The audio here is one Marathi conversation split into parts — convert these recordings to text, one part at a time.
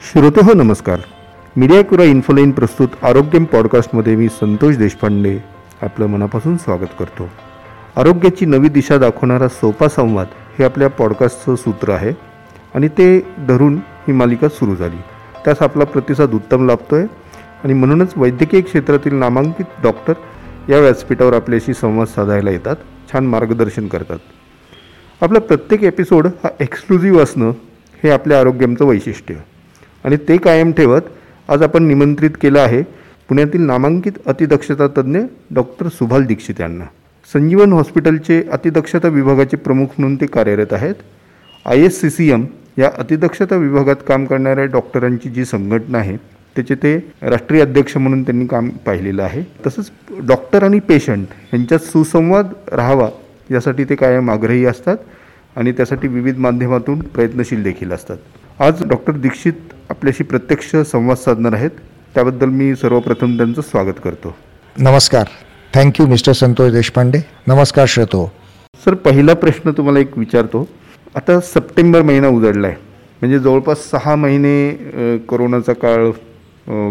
श्रोते हो नमस्कार. मीडिया कुरा इन्फोलाईन प्रस्तुत आरोग्यम पॉडकास्टमध्ये मी संतोष देशपांडे आपलं मनापासून स्वागत करतो. आरोग्याची नवी दिशा दाखवणारा सोपा संवाद हे आपल्या पॉडकास्टचं सूत्र आहे आणि ते धरून ही मालिका सुरू झाली. त्यास आपला प्रतिसाद उत्तम लाभतो आहे आणि म्हणूनच वैद्यकीय क्षेत्रातील नामांकित डॉक्टर या व्यासपीठावर आपल्याशी संवाद साधायला येतात छान मार्गदर्शन करतात. आपला प्रत्येक एपिसोड हा एक्सक्लुझिव्ह असणं हे आपल्या आरोग्याचं वैशिष्ट्य. आणि ते कायम ठेवत आज आपण निमंत्रित केलं आहे पुण्यातील नामांकित अतिदक्षता तज्ज्ञ डॉक्टर सुभाल दीक्षित यांना. संजीवन हॉस्पिटलचे अतिदक्षता विभागाचे प्रमुख म्हणून ते कार्यरत आहेत. I S C C M या अतिदक्षता विभागात काम करणाऱ्या डॉक्टरांची जी संघटना आहे त्याचे ते राष्ट्रीय अध्यक्ष म्हणून त्यांनी काम पाहिलेलं आहे. तसंच डॉक्टर आणि पेशंट यांच्यात सुसंवाद राहावा यासाठी ते कायम आग्रही असतात आणि त्यासाठी विविध माध्यमातून प्रयत्नशील देखील असतात. आज डॉक्टर दीक्षित आपल्याशी प्रत्यक्ष संवाद साधणार आहेत. त्याबद्दल मी सर्वप्रथम त्यांचं स्वागत करतो. नमस्कार. Thank you mister Santosh Deshpande. नमस्कार श्रोतो. सर पहिला प्रश्न तुम्हाला एक विचारतो. आता सप्टेंबर महिना उजडला आहे म्हणजे जवळपास सहा महिने कोरोनाचा काळ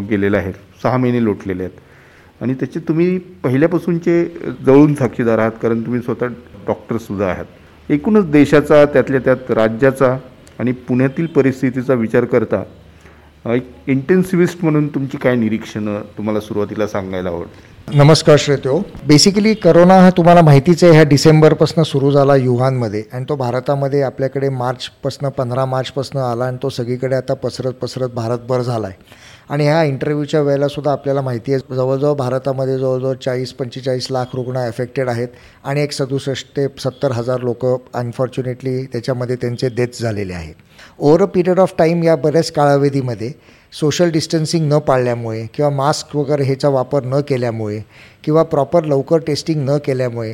गेलेला आहे. सहा महिने लोटलेले आहेत. आणि त्याचे तुम्ही पहिल्यापासूनचे जवळून साक्षीदार आहात कारण तुम्ही स्वतः डॉक्टरसुद्धा आहात. एकूणच देशाचा त्यातल्या त्यात राज्याचा आणि पुण्यातील परिस्थितीचा विचार करता एक इंटेन्सिव्हिस्ट म्हणून तुमची काय निरीक्षणं तुम्हाला सुरुवातीला सांगायला आवडतील? नमस्कार श्रोतो. बेसिकली करोना हा तुम्हाला माहितीच आहे ह्या डिसेंबरपासून सुरू झाला युहानमध्ये आणि तो भारतामध्ये आपल्याकडे मार्चपासून पंधरा मार्चपासून आला आणि तो सगळीकडे आता पसरत पसरत भारतभर झाला आहे आणि ह्या इंटरव्ह्यूच्या वेळेला सुद्धा आपल्याला माहिती आहे जवळजवळ भारतामध्ये जवळजवळ चाळीस पंचेचाळीस लाख रुग्ण अफेक्टेड आहेत आणि एक सदुसष्ट ते सत्तर हजार लोक अनफॉर्च्युनेटली त्याच्यामध्ये त्यांचे डेथ झालेले आहेत over a period of time या बऱ्याच कालावधीमध्ये सोशल डिस्टन्सिंग न पाळल्यामुळे किंवा मास्क वगैरे ह्याचा वापर न केल्यामुळे किंवा प्रॉपर लवकर टेस्टिंग न केल्यामुळे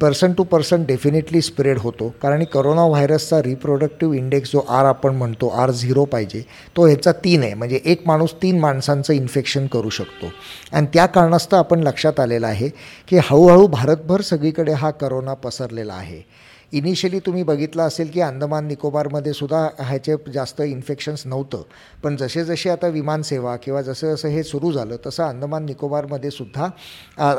person to person definitely spread होतो. कारण करोना व्हायरसचा रिप्रोडक्टिव्ह इंडेक्स जो आर आपण म्हणतो आर झिरो पाहिजे तो ह्याचा तीन आहे. म्हणजे एक माणूस तीन माणसांचं इन्फेक्शन करू शकतो. आणि त्या कारणास्तव आपण लक्षात आलेलं आहे की हळूहळू भारतभर सगळीकडे हा करोना पसरलेला आहे. इनिशियली तुम्ही बघितलं असेल की अंदमान निकोबारमध्ये सुद्धा ह्याचे जास्त इन्फेक्शन्स नव्हतं. पण जसे जसे आता विमानसेवा किंवा जसं जसं हे सुरू झालं तसं अंदमान निकोबारमध्ये सुद्धा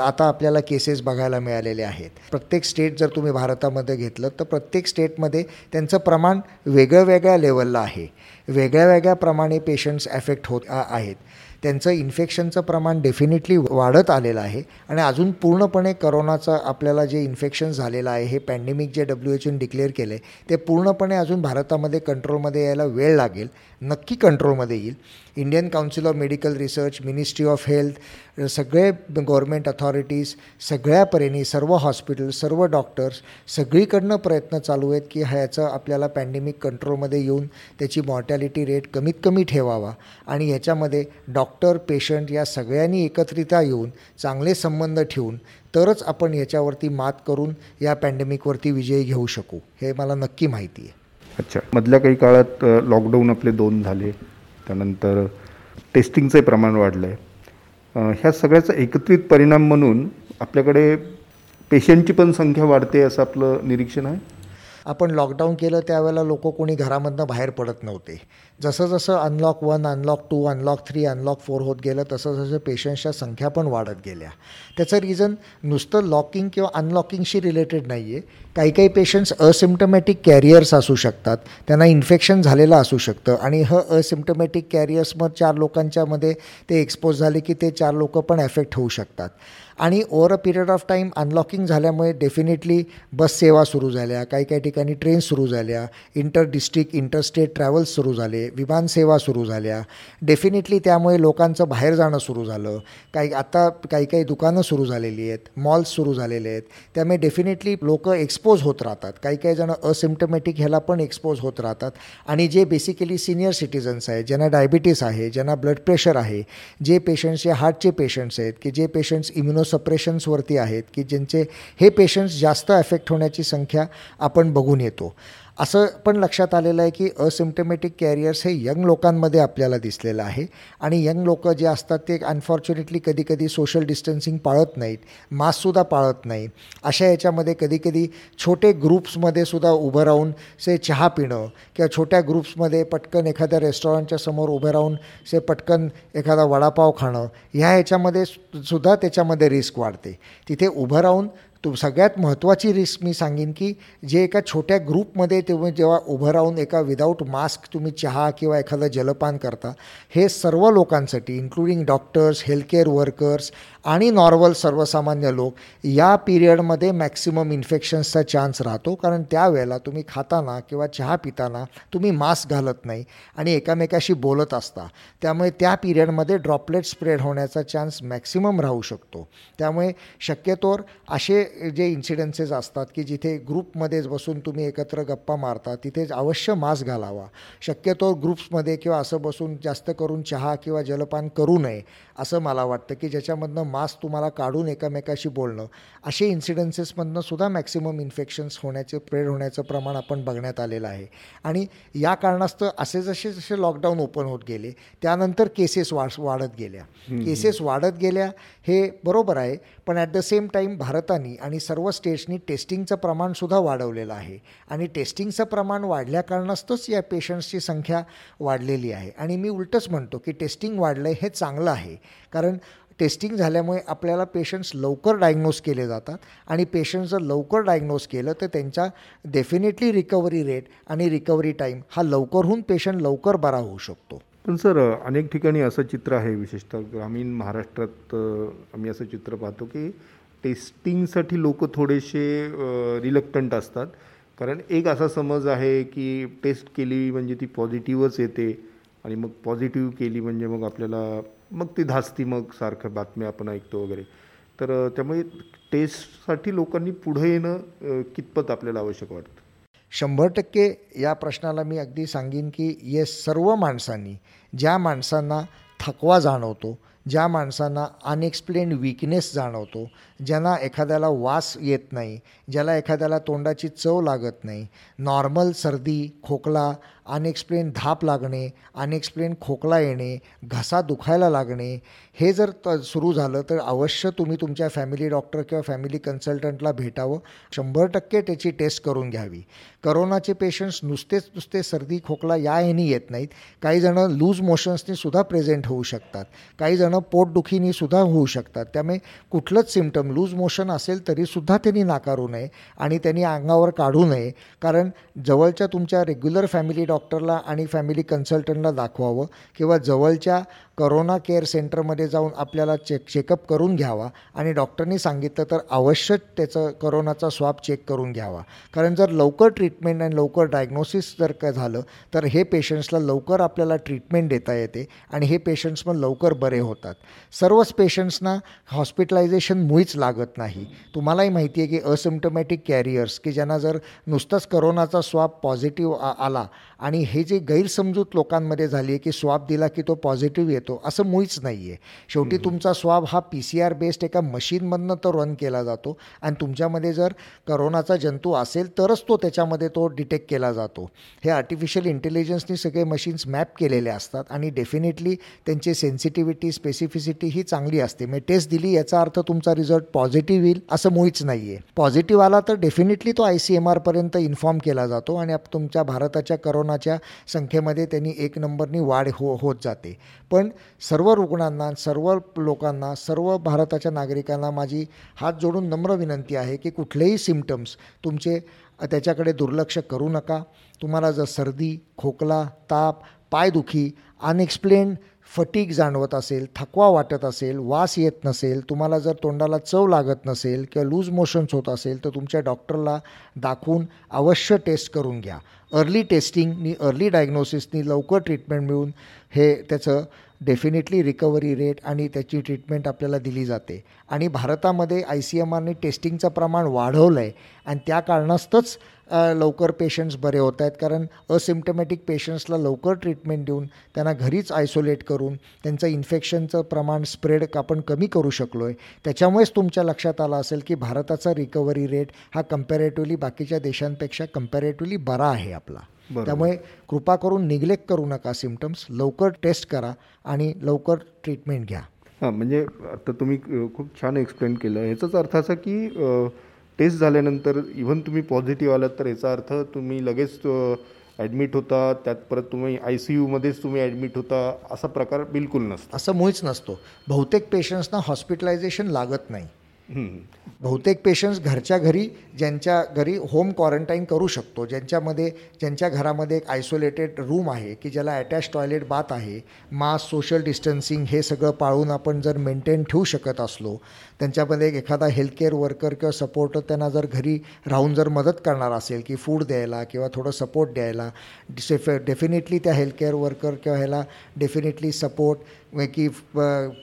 आता आपल्याला केसेस बघायला मिळालेले आहेत. प्रत्येक स्टेट जर तुम्ही भारतामध्ये घेतलं तर प्रत्येक स्टेटमध्ये त्यांचं प्रमाण वेगळं वेगळ्या लेवलला आहे. वेगळ्या वेगळ्या प्रमाणे पेशंट्स अफेक्ट होत आहेत. त्यांचं इन्फेक्शनचं प्रमाण डेफिनेटली वाढत आलेलं आहे. आणि अजून पूर्णपणे करोनाचं आपल्याला जे इन्फेक्शन झालेलं आहे हे pandemic J W H declare केलं आहे ते पूर्णपणे अजून भारतामध्ये कंट्रोलमध्ये यायला वेळ लागेल. नक्की कंट्रोलमध्ये येईल. Indian council of medical research ministry of health सगळे गव्हर्मेंट अथॉरिटीज सगळ्या परेनी सर्व हॉस्पिटल सर्व डॉक्टर्स सगळीकडनं प्रयत्न चालू आहेत की ह्याचं आपल्याला पॅन्डेमिक कंट्रोलमध्ये येऊन त्याची मॉर्टॅलिटी रेट कमीत कमी ठेवावा. आणि ह्याच्यामध्ये डॉक्टर पेशंट या सगळ्यांनी एकत्रिता येऊन चांगले संबंध ठेवून तरच आपण याच्यावरती मात करून या पॅन्डेमिकवरती विजय घेऊ शकू. हे मला नक्की माहिती आहे. अच्छा. मधल्या काही काळात लॉकडाऊन आपले दोन झाले. त्यानंतर टेस्टिंगचं प्रमाण वाढलं आहे ह्या सगळ्याचा एकत्रित परिणाम म्हणून आपल्याकडे पेशंटची पण संख्या वाढते असं आपलं निरीक्षण आहे? आपण लॉकडाऊन केलं त्यावेळेला लोक कोणी घरामधनं बाहेर पडत नव्हते. जसं जसं unlock one unlock two unlock three unlock four होत गेलं तसं जसं पेशंट्सच्या संख्या पण वाढत गेल्या. त्याचं रिझन नुसतं लॉकिंग किंवा अनलॉकिंगशी रिलेटेड नाही आहे काही काही पेशंट्स असिम्टमॅटिक कॅरियर्स असू शकतात. त्यांना इन्फेक्शन झालेलं असू शकतं. आणि ह असिम्टमॅटिक कॅरियर्स मग चार लोकांच्यामध्ये ते एक्सपोज झाले की ते चार लोक पण अफेक्ट होऊ शकतात. आणि over a period of time unlocking झाल्यामुळे डेफिनेटली बस सेवा सुरू झाल्या. काही काही ठिकाणी ट्रेन सुरू झाल्या. इंटर डिस्ट्रिक्ट इंटरस्टेट ट्रॅव्हल्स सुरू झाले. विमानसेवा सुरू झाल्या. डेफिनेटली त्यामुळे लोकांचं बाहेर जाणं सुरू झालं. काही आता काही काही दुकानं सुरू झालेली आहेत. मॉल्स सुरू झालेले आहेत. त्यामुळे डेफिनेटली लोक एक्सपोज होत राहतात. काही काही जण असिम्टमॅटिक ह्याला पण एक्सपोज होत राहतात. आणि जे बेसिकली सिनियर सिटीजन्स आहेत ज्यांना डायबिटीस आहे ज्यांना ब्लड प्रेशर आहे जे पेशंट्स जे हार्टचे पेशंट्स आहेत की जे पेशंट्स इम्युनोसप्रेशन्सवरती आहेत की ज्यांचे हे पेशंट्स जास्त अफेक्ट होण्याची संख्या आपण बघून येतो. असं पण लक्षात आलेलं आहे की असिम्टमॅटिक कॅरियर्स हे यंग लोकांमध्ये आपल्याला दिसलेलं आहे. आणि यंग लोकं जे असतात ते अनफॉर्च्युनेटली कधी कधी सोशल डिस्टन्सिंग पाळत नाहीत मास्कसुद्धा पाळत नाही अशा याच्यामध्ये कधीकधी छोटे ग्रुप्समध्ये सुद्धा उभं राहून से चहा पिणं किंवा छोट्या ग्रुप्समध्ये पटकन एखाद्या रेस्टॉरंटच्या समोर उभं राहून से पटकन एखादा वडापाव खाणं ह्या ह्याच्यामध्ये सुद्धा त्याच्यामध्ये रिस्क वाढते. तिथे उभं राहून तो सगळ्यात महत्त्वाची रिस्क मी सांगेन की जे एका छोट्या ग्रुपमध्ये तुम्ही जेव्हा उभं राहून एका विदाऊट मास्क तुम्ही चहा किंवा एखादं जलपान करता हे सर्व लोकांसाठी इन्क्लुडिंग डॉक्टर्स हेल्थकेअर वर्कर्स आणि नॉर्मल सर्वसामान्य लोक या पिरियडमध्ये मॅक्सिमम इन्फेक्शन्सचा चान्स राहतो कारण त्यावेळेला तुम्ही खाताना किंवा चहा पिताना तुम्ही मास्क घालत नाही आणि एकामेकाशी बोलत असता. त्यामुळे त्या पिरियडमध्ये ड्रॉपलेट स्प्रेड होण्याचा चान्स मॅक्सिमम राहू शकतो. त्यामुळे शक्यतोवर असे जे इन्सिडेन्सेस असतात की जिथे ग्रुपमध्येच बसून तुम्ही एकत्र गप्पा मारता तिथेच अवश्य मास्क घालावा. शक्यतो ग्रुप्समध्ये किंवा असं बसून जास्त करून चहा किंवा जलपान करू नये असं मला वाटतं की ज्याच्यामधनं मास्क तुम्हाला काढून एकामेकाशी बोलणं. असे इन्सिडन्सेसमधनं सुद्धा मॅक्सिमम इन्फेक्शन्स होण्याचे प्रेड होण्याचं प्रमाण आपण बघण्यात आलेलं आहे. आणि या कारणास्तव असे जसे जसे लॉकडाऊन ओपन होत गेले त्यानंतर केसेस वाढ वाढत गेल्या. केसेस वाढत गेल्या हे बरोबर आहे पण ॲट द सेम टाईम भारताने आणि सर्व स्टेट्सनी टेस्टिंगचं प्रमाणसुद्धा वाढवलेलं आहे. आणि टेस्टिंगचं प्रमाण वाढल्या कारणास्तच या पेशंट्सची संख्या वाढलेली आहे. आणि मी उलटंच म्हणतो की टेस्टिंग वाढलं हे चांगलं आहे. कारण टेस्टिंग झाल्यामुळे आपल्याला पेशंट्स लवकर डायग्नोज केले जातात आणि पेशंट्स जर लवकर डायग्नोज केलं तर त्यांच्या डेफिनेटली रिकव्हरी रेट आणि रिकव्हरी टाईम हा लवकरहून पेशंट लवकर बरा होऊ शकतो. पण सर अनेक ठिकाणी असं चित्र आहे विशेषतः ग्रामीण महाराष्ट्रात आम्ही असं चित्र पाहतो की टेस्टिंगसाठी लोक थोडेसे रिलक्टंट असतात. कारण एक असा समज आहे की टेस्ट केली म्हणजे ती पॉझिटिव्हच येते आणि मग पॉझिटिव्ह केली म्हणजे मग आपल्याला मग ती धास्ती मग सारखं बातम्या आपण ऐकतो वगैरे. तर त्यामुळे टेस्टसाठी लोकांनी पुढे येणं कितपत आपल्याला आवश्यक वाटतं? शंभर टक्के या प्रश्नाला मी अगदी सांगेन की ये सर्व माणसांनी ज्या माणसांना थकवा जाणवतो ज्या माणसांना अनएक्सप्लेन विकनेस जाणवतो ज्यांना एखाद्याला वास येत नाही ज्याला एखाद्याला तोंडाची चव लागत नाही नॉर्मल सर्दी खोकला अनएक्सप्लेन धाप लागणे अनएक्सप्लेन खोकला येणे घसा दुखायला लागणे हे जर त सुरू झालं तर अवश्य तुम्ही तुमच्या फॅमिली डॉक्टर किंवा फॅमिली कन्सल्टंटला भेटावं. शंभर टक्के त्याची टेस्ट करून घ्यावी. करोनाचे पेशंट्स नुसतेच नुसते सर्दी खोकला या ह्यानी येत नाहीत. काही जणं लूज मोशन्सनी सुद्धा प्रेझेंट होऊ शकतात. काही जणं पोटदुखीनी सुद्धा होऊ शकतात. त्यामुळे कुठलंच सिमटम लूज मोशन असेल तरीसुद्धा त्यांनी नाकारू नये आणि त्यांनी अंगावर काढू नये. कारण जवळच्या तुमच्या रेग्युलर फॅमिली डॉक्टरला आणि फॅमिली कन्सल्टंटला दाखवावं किंवा जवळच्या करोना केअर सेंटरमध्ये जाऊन आपल्याला चेक चेकअप करून घ्यावा आणि डॉक्टरनी सांगितलं तर अवश्य त्याचं करोनाचा स्वाब चेक करून घ्यावा. कारण जर लवकर ट्रीटमेंट आणि लवकर डायग्नोसिस जर का झालं तर हे पेशंट्सला लवकर आपल्याला ट्रीटमेंट देता येते आणि हे पेशंट्स पण लवकर बरे होतात. सर्वच पेशंट्सना हॉस्पिटलायझेशन मुळीच लागत नाही. तुम्हालाही माहिती आहे की असिम्टमॅटिक कॅरियर्स की ज्यांना जर नुसताच करोनाचा स्वाब पॉझिटिव्ह आला आणि हे जे गैरसमजूत लोकांमध्ये झाली आहे की स्वाब दिला की तो पॉझिटिव्ह येतो असं मुळीच नाही आहे शेवटी तुमचा स्वाब हा पी सी आर बेस्ड एका मशीनमधनं तो रन केला जातो आणि तुमच्यामध्ये जर करोनाचा जंतू असेल तरच तो त्याच्यामध्ये तो डिटेक्ट केला जातो. हे आर्टिफिशियल इंटेलिजन्सनी सगळे मशीन्स मॅप केलेले असतात आणि डेफिनेटली त्यांची सेन्सिटिव्हिटी स्पेसिफिसिटी ही चांगली असते. म्हणजे टेस्ट दिली याचा अर्थ तुमचा रिझल्ट पॉझिटिव्ह येईल असं मुळीच नाही आहे पॉझिटिव्ह आला तर डेफिनेटली तो आय सी एम आरपर्यंत इन्फॉर्म केला जातो आणि तुमच्या भारताच्या करोनाच्या संख्येमध्ये त्यांनी एक नंबरनी वाढ हो होत जाते. पण सर्व रुग्णांना सर्व लोकांना सर्व भारताच्या नागरिकांना माझी हात जोडून नम्र विनंती आहे की कुठलेही सिमटम्स तुमचे त्याच्याकडे दुर्लक्ष करू नका. तुम्हाला जर सर्दी खोकला ताप पायदुखी अनएक्सप्लेन फटीक जाणवत असेल थकवा वाटत असेल वास येत नसेल तुम्हाला जर तोंडाला चव लागत नसेल किंवा लूज मोशन्स होत असेल तर तुमच्या डॉक्टरला दाखवून अवश्य टेस्ट करून घ्या. अर्ली टेस्टिंगनी अर्ली डायग्नोसिसनी लवकर ट्रीटमेंट मिळून हे त्याचं डेफिनेटली रिकव्हरी रेट आणि त्याची ट्रीटमेंट आपल्याला दिली जाते. आणि भारतामध्ये आय सी एम आरने टेस्टिंगचं प्रमाण वाढवलं आहे आणि त्या कारणास्तच लवकर पेशंट्स बरे होत आहेत. कारण असिम्टमॅटिक पेशंट्सला लवकर ट्रीटमेंट देऊन त्यांना घरीच आयसोलेट करून त्यांचं इन्फेक्शनचं प्रमाण स्प्रेड आपण कमी करू शकलो आहे त्याच्यामुळेच तुमच्या लक्षात आलं असेल की भारताचा रिकव्हरी रेट हा कम्पॅरेटिव्हली बाकीच्या देशांपेक्षा कम्पॅरेटिव्हली बरा आहे आपला. त्यामुळे कृपा करून निग्लेक्ट करू नका सिमटम्स लवकर टेस्ट करा आणि लवकर ट्रीटमेंट घ्या. हां म्हणजे आता तुम्ही खूप छान एक्सप्लेन केलं. याचाच अर्थ असा की टेस्ट झाल्यानंतर इव्हन तुम्ही पॉझिटिव्ह आलात तर याचा अर्थ तुम्ही लगेच ॲडमिट होता त्यात परत तुम्ही आय सी यूमध्येच तुम्ही ॲडमिट होता असा प्रकार बिलकुल नसतो. असं मुळीच नसतो. बहुतेक पेशंट्सना हॉस्पिटलायझेशन लागत नाही. बहुतेक पेशंट्स घरच्या घरी ज्यांच्या घरी होम क्वारंटाईन करू शकतो ज्यांच्यामध्ये ज्यांच्या घरामध्ये एक आयसोलेटेड रूम आहे की ज्याला अटॅच टॉयलेट बाथ आहे मास्क सोशल डिस्टन्सिंग हे सगळं पाळून आपण जर मेंटेन ठेवू शकत असलो त्यांच्यामध्ये एक एखादा हेल्थकेअर वर्कर किंवा सपोर्टर त्यांना जर घरी राहून जर मदत करणार असेल की फूड द्यायला किंवा थोडं सपोर्ट द्यायला डिसेफ डेफिनेटली त्या हेल्थकेअर वर्कर किंवा ह्याला डेफिनेटली सपोर्ट की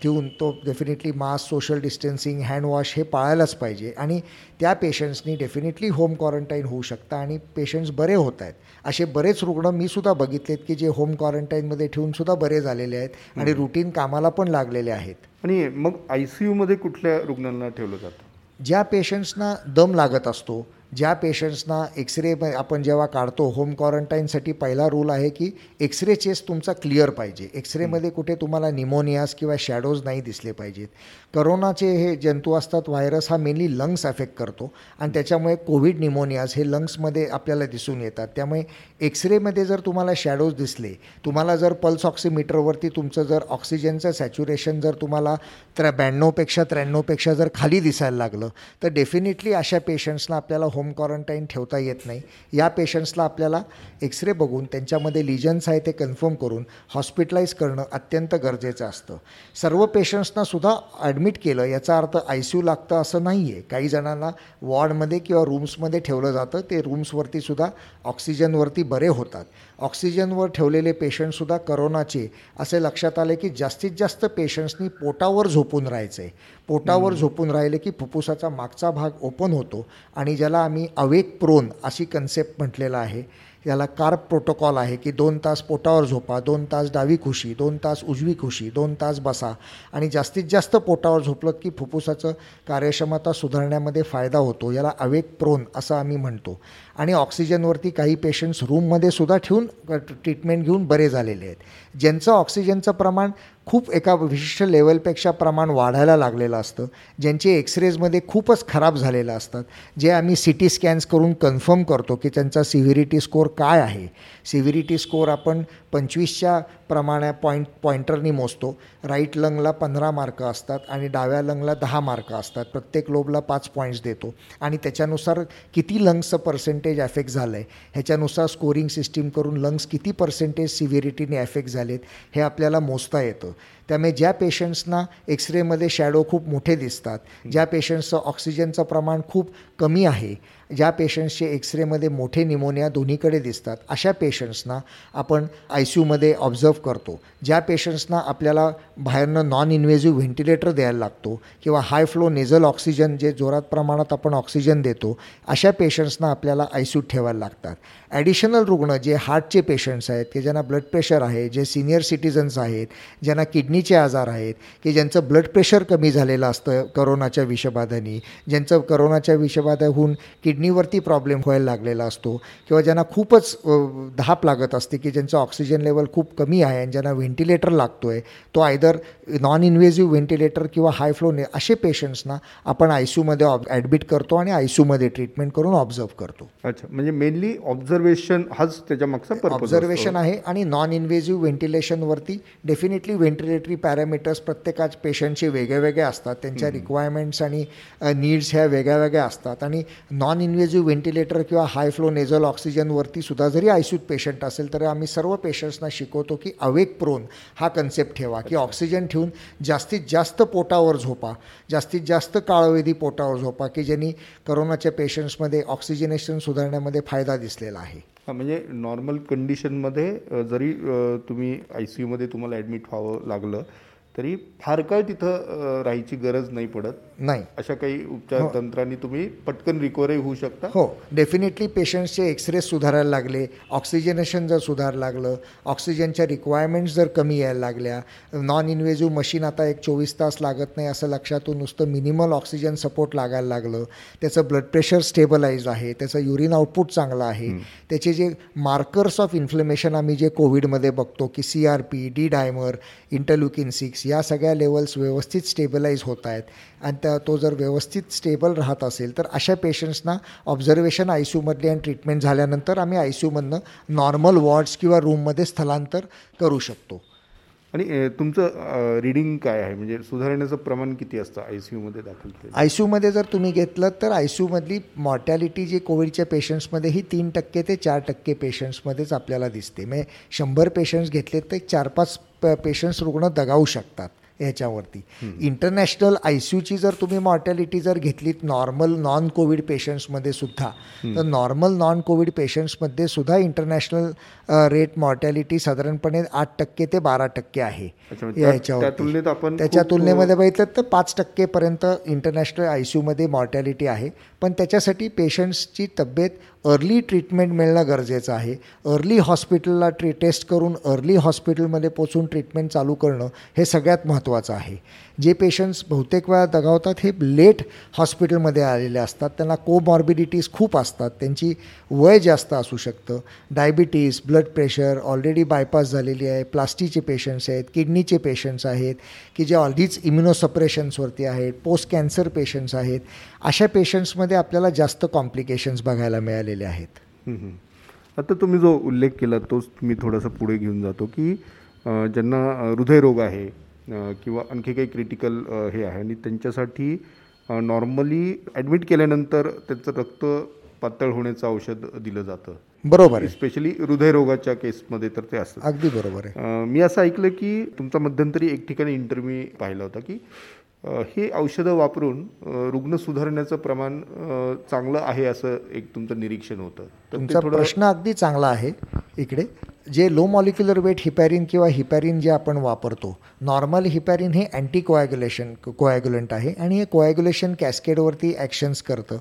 ठेवून तो definitely mask social distancing handwash हे पाळायलाच पाहिजे. आणि त्या पेशंट्सनी डेफिनेटली होम क्वारंटाईन होऊ शकतं आणि पेशंट्स बरे होत आहेत. असे बरेच रुग्ण मी सुद्धा बघितलेत की जे होम क्वारंटाईनमध्ये ठेवून सुद्धा बरे झालेले आहेत आणि रुटीन कामाला पण लागलेले आहेत. आणि मग आय सी यूमध्ये कुठल्या रुग्णांना ठेवलं जातं? ज्या पेशंट्सना दम लागत असतो ज्या पेशंट्सना एक्सरे आपण जेव्हा काढतो होम क्वारंटाईनसाठी पहिला रूल आहे की एक्सरे चेस्ट तुमचा क्लिअर पाहिजे. एक्सरेमध्ये कुठे तुम्हाला निमोनियास किंवा शॅडोज नाही दिसले पाहिजेत. करोनाचे हे जंतू असतात व्हायरस हा मेनली लंग्स अफेक्ट करतो आणि त्याच्यामुळे कोविड निमोनियास हे लंग्समध्ये आपल्याला दिसून येतात. त्यामुळे एक्सरेमध्ये जर तुम्हाला शॅडोज दिसले तुम्हाला जर पल्स ऑक्सिमीटरवरती तुमचं जर ऑक्सिजनचं सॅच्युरेशन जर तुम्हाला त्र्या ब्याण्णवपेक्षा त्र्याण्णवपेक्षा जर खाली दिसायला लागलं तर डेफिनेटली अशा पेशंट्सना आपल्याला होम क्वारंटाईन ठेवता येत नाही. या पेशंट्सला आपल्याला एक्सरे बघून त्यांच्यामध्ये लिजन्स आहे ते कन्फर्म करून हॉस्पिटलाइज करणं अत्यंत गरजेचं असतं. सर्व पेशंट्सनासुद्धा ॲडमिट केलं याचा अर्थ आय सी यू लागतं असं नाही आहे काही जणांना वॉर्डमध्ये किंवा रूम्समध्ये ठेवलं जातं ते रूम्सवरतीसुद्धा ऑक्सिजनवरती बरे होतात. ऑक्सिजनवर ठेवलेले पेशंटसुद्धा करोनाचे असे लक्षात आले की जास्तीत जास्त पेशंट्सनी पोटावर झोपून राहायचं. आहे पोटावर झोपून राहिले की फुफ्फुसाचा मागचा भाग ओपन होतो आणि ज्याला आम्ही अवेक प्रोन अशी कन्सेप्ट म्हटलेला आहे. याला कार्प प्रोटोकॉल आहे की दोन तास पोटावर झोपा दोन तास डावी खुशी दोन तास उजवी खुशी दोन तास बसा आणि जास्तीत जास्त पोटावर झोपलं की फुफ्फुसाचं कार्यक्षमता सुधारण्यामध्ये फायदा होतो. याला अवेक प्रोन असं आम्ही म्हणतो. आणि ऑक्सिजनवरती काही पेशंट्स रूममध्ये सुद्धा ठेवून ट्रीटमेंट घेऊन बरे झालेले आहेत. ज्यांचं ऑक्सिजनचं प्रमाण खूप एका विशिष्ट लेवलपेक्षा प्रमाण वाढायला लागलेलं असतं. ज्यांचे एक्सरेजमध्ये खूपच खराब झालेलं असतात. जे आम्ही सी टी स्कॅन्स करून कन्फर्म करतो की त्यांचा सिव्हिरिटी स्कोअर काय आहे. सिव्हिरिटी स्कोअर आपण पंचवीसच्या प्रमाणे पॉईंट पॉईंटरनी मोजतो. राईट लंगला पंधरा मार्क असतात आणि डाव्या लंगला दहा मार्क असतात. प्रत्येक लोबला पाच पॉईंट्स देतो. आणि त्याच्यानुसार किती लंग्सचं पर्सेंटेज अफेक्ट झालं आहे ह्याच्यानुसार स्कोरिंग सिस्टीम करून लंग्स किती पर्सेंटेज सिव्हिरिटीने अफेक्ट झालेत हे आपल्याला मोजता येतं. त्यामुळे ज्या पेशंट्सना एक्सरेमध्ये शॅडो खूप मोठे दिसतात ज्या पेशंट्सचं ऑक्सिजनचं प्रमाण खूप कमी आहे ज्या पेशंट्सचे एक्सरेमध्ये मोठे निमोनिया दोन्हीकडे दिसतात अशा पेशंट्सना आपण आय सी यूमध्ये ऑब्झर्व करतो. ज्या पेशंट्सना आपल्याला बाहेरनं नॉन इन्व्हेझिव्ह व्हेंटिलेटर द्यायला लागतो किंवा हाय फ्लो नेझल ऑक्सिजन जे जोरात प्रमाणात आपण ऑक्सिजन देतो अशा पेशंट्सना आपल्याला आय सी ठेवायला लागतात. ॲडिशनल रुग्ण जे हार्टचे पेशंट्स आहेत की ज्यांना ब्लड प्रेशर आहे जे सिनियर सिटिझन्स आहेत ज्यांना किडनीचे आजार आहेत की ज्यांचं ब्लड प्रेशर कमी झालेलं असतं करोनाच्या विषबाधानी ज्यांचं करोनाच्या विषबाधाहून किडनीवरती प्रॉब्लेम व्हायला लागलेला असतो किंवा ज्यांना खूपच धाप लागत असते की ज्यांचं ऑक्सिजन लेवल खूप कमी आहे आणि ज्यांना व्हेंटिलेटर लागतो आहे तो आयदर नॉन इन्व्हेझिव्ह व्हेंटिलेटर किंवा हाय फ्लो ने असे पेशंट्सना आपण आय सी यूमध्ये ॲडमिट करतो आणि आय सी यूमध्ये ट्रीटमेंट करून ऑब्झर्व करतो. अच्छा म्हणजे मेनली ऑब्झर्व ऑब्झर्वेशन हाच त्याच्या मागचा पर्पज ऑब्झर्वेशन आहे आणि नॉन इन्व्हेजिव्ह व्हेंटिलेशनवरती डेफिनेटली व्हेंटिलेटरी पॅरामीटर्स प्रत्येकाच पेशंटचे वेगळे वेगळे असतात. त्यांच्या रिक्वायरमेंट्स आणि नीड्स ह्या वेगळ्या वेगळ्या असतात. आणि नॉन इन्व्हेजिव्ह व्हेंटिलेटर किंवा हाय फ्लो नेझल ऑक्सिजनवरती सुद्धा जरी आयसीयूत पेशंट असेल तर आम्ही सर्व पेशंट्सना शिकवतो की अवेक प्रोन हा कन्सेप्ट ठेवा. की ऑक्सिजन ठेवून जास्तीत जास्त पोटावर झोपा. जास्तीत जास्त काळवेधी पोटावर झोपा की ज्यांनी करोनाच्या पेशंट्समध्ये ऑक्सिजनेशन सुधारण्यामध्ये फायदा दिसलेला आहे. आहे. म्हणजे नॉर्मल कंडिशनमध्ये जरी तुम्ही आय सी यूमध्ये तुम्हाला ॲडमिट व्हावं लागलं तरी फार काळ तिथं राहायची गरज नाही पडत. नाही. अशा काही उपचार तंत्रांनी तुम्ही पटकन रिकवरही होऊ शकता. हो. डेफिनेटली पेशंट्सचे एक्सरे सुधारायला लागले. ऑक्सिजनेशन जर सुधारायला लागलं ऑक्सिजनच्या रिक्वायरमेंट्स जर कमी यायला लागल्या नॉन इन्व्हेजिव्ह मशीन आता एक चोवीस तास लागत नाही असं लक्षातून नुसतं मिनिमल ऑक्सिजन सपोर्ट लागायला लागलं. त्याचं ब्लड प्रेशर स्टेबलाइज आहे. त्याचं युरिन आउटपुट चांगलं आहे. त्याचे जे मार्कर्स ऑफ इन्फ्लेमेशन आम्ही जे कोविडमध्ये बघतो की C R P D dimer interleukin six या सगळ्या लेवल्स व्यवस्थित स्टेबलाइज होत आहेत आणि त्या तो जर व्यवस्थित स्टेबल राहत असेल तर अशा पेशंट्सना ऑब्झर्वेशन आय सी यूमधली आणि ट्रीटमेंट झाल्यानंतर आम्ही आय सी यूमधनं नॉर्मल वॉर्ड्स किंवा रूममध्ये स्थलांतर करू शकतो. आणि तुमचं रिडिंग काय आहे? म्हणजे सुधारण्याचं प्रमाण किती असतं आय सी यूमध्ये दाखल केलं आय सी यूमध्ये जर तुम्ही घेतलं तर आय सी यूमधली मॉर्टॅलिटी जी कोविडच्या पेशंट्समध्ये ही तीन टक्के ते चार टक्के पेशंट्समध्येच आपल्याला दिसते. म्हणजे शंभर पेशंट्स घेतले तर चार पाच पेशंट्स रुग्ण दगावू शकतात. ह्याच्यावरती इंटरनॅशनल आय सी यूची जर तुम्ही मॉर्टॅलिटी जर घेतलीत नॉर्मल नॉन कोविड पेशंट्समध्ये सुद्धा तर नॉर्मल नॉन कोविड पेशंट्समध्ये सुद्धा इंटरनॅशनल रेट मॉर्टॅलिटी साधारणपणे आठ टक्के ते बारा टक्के आहे. म्हणजे आपण त्याच्या तुलनेमध्ये बघितलं तर पाच टक्केपर्यंत इंटरनॅशनल आय सी यूमध्ये मॉर्टॅलिटी आहे. पण त्याच्यासाठी पेशंट्सची तब्येत अर्ली ट्रीटमेंट मिळणं गरजेचं आहे. अर्ली हॉस्पिटलला ट्री टेस्ट करून अर्ली हॉस्पिटलमध्ये पोचून ट्रीटमेंट चालू करणं हे सगळ्यात महत्त्वाचं आहे. जे पेशंट्स बहुतेक वेळा दगावतात हे लेट हॉस्पिटलमध्ये आलेले असतात. त्यांना कोमॉर्बिडिटीज खूप असतात. त्यांची वय जास्त असू शकतं. Diabetes blood pressure already bypass झालेली आहे. प्लास्टिकचे पेशंट्स आहेत किडनीचे पेशंट्स आहेत की जे ऑलरेडीच इम्युनोसप्रेशन्सवरती आहेत पोस्ट कॅन्सर पेशंट्स आहेत. अशा पेशंट्समध्ये आपल्याला जास्त कॉम्प्लिकेशन्स बघायला मिळालेले आहेत. आता तुम्ही जो उल्लेख केला तोच मी थोडासा पुढे घेऊन जातो की ज्यांना हृदयरोग आहे किंवा आणखी काही क्रिटिकल हे आहे. आणि त्यांच्यासाठी नॉर्मली ॲडमिट केल्यानंतर त्यांचं रक्त पातळ होण्याचं औषध दिलं जातं. बरोबर आहे. स्पेशली हृदयरोगाच्या केसमध्ये तर ते असतं. अगदी बरोबर आहे. मी असं ऐकलं की तुमचा मध्यंतरी एक ठिकाणी इंटरव्ह्यू पाहिला होता की हे औषधं वापरून रुग्ण सुधारण्याचं प्रमाण चांगलं आहे असं एक तुमचं निरीक्षण होतं. तुमचा प्रश्न अगदी चांगला आहे इकडे. जे लो मॉलिक्युलर वेट हिपॅरिन किंवा हिपॅरिन जे आपण वापरतो नॉर्मल हिपॅरिन हे अँटी कोॲग्युलेशन कोॲग्युलंट आहे आणि हे कोॲग्युलेशन कॅस्केडवरती ॲक्शन्स करतं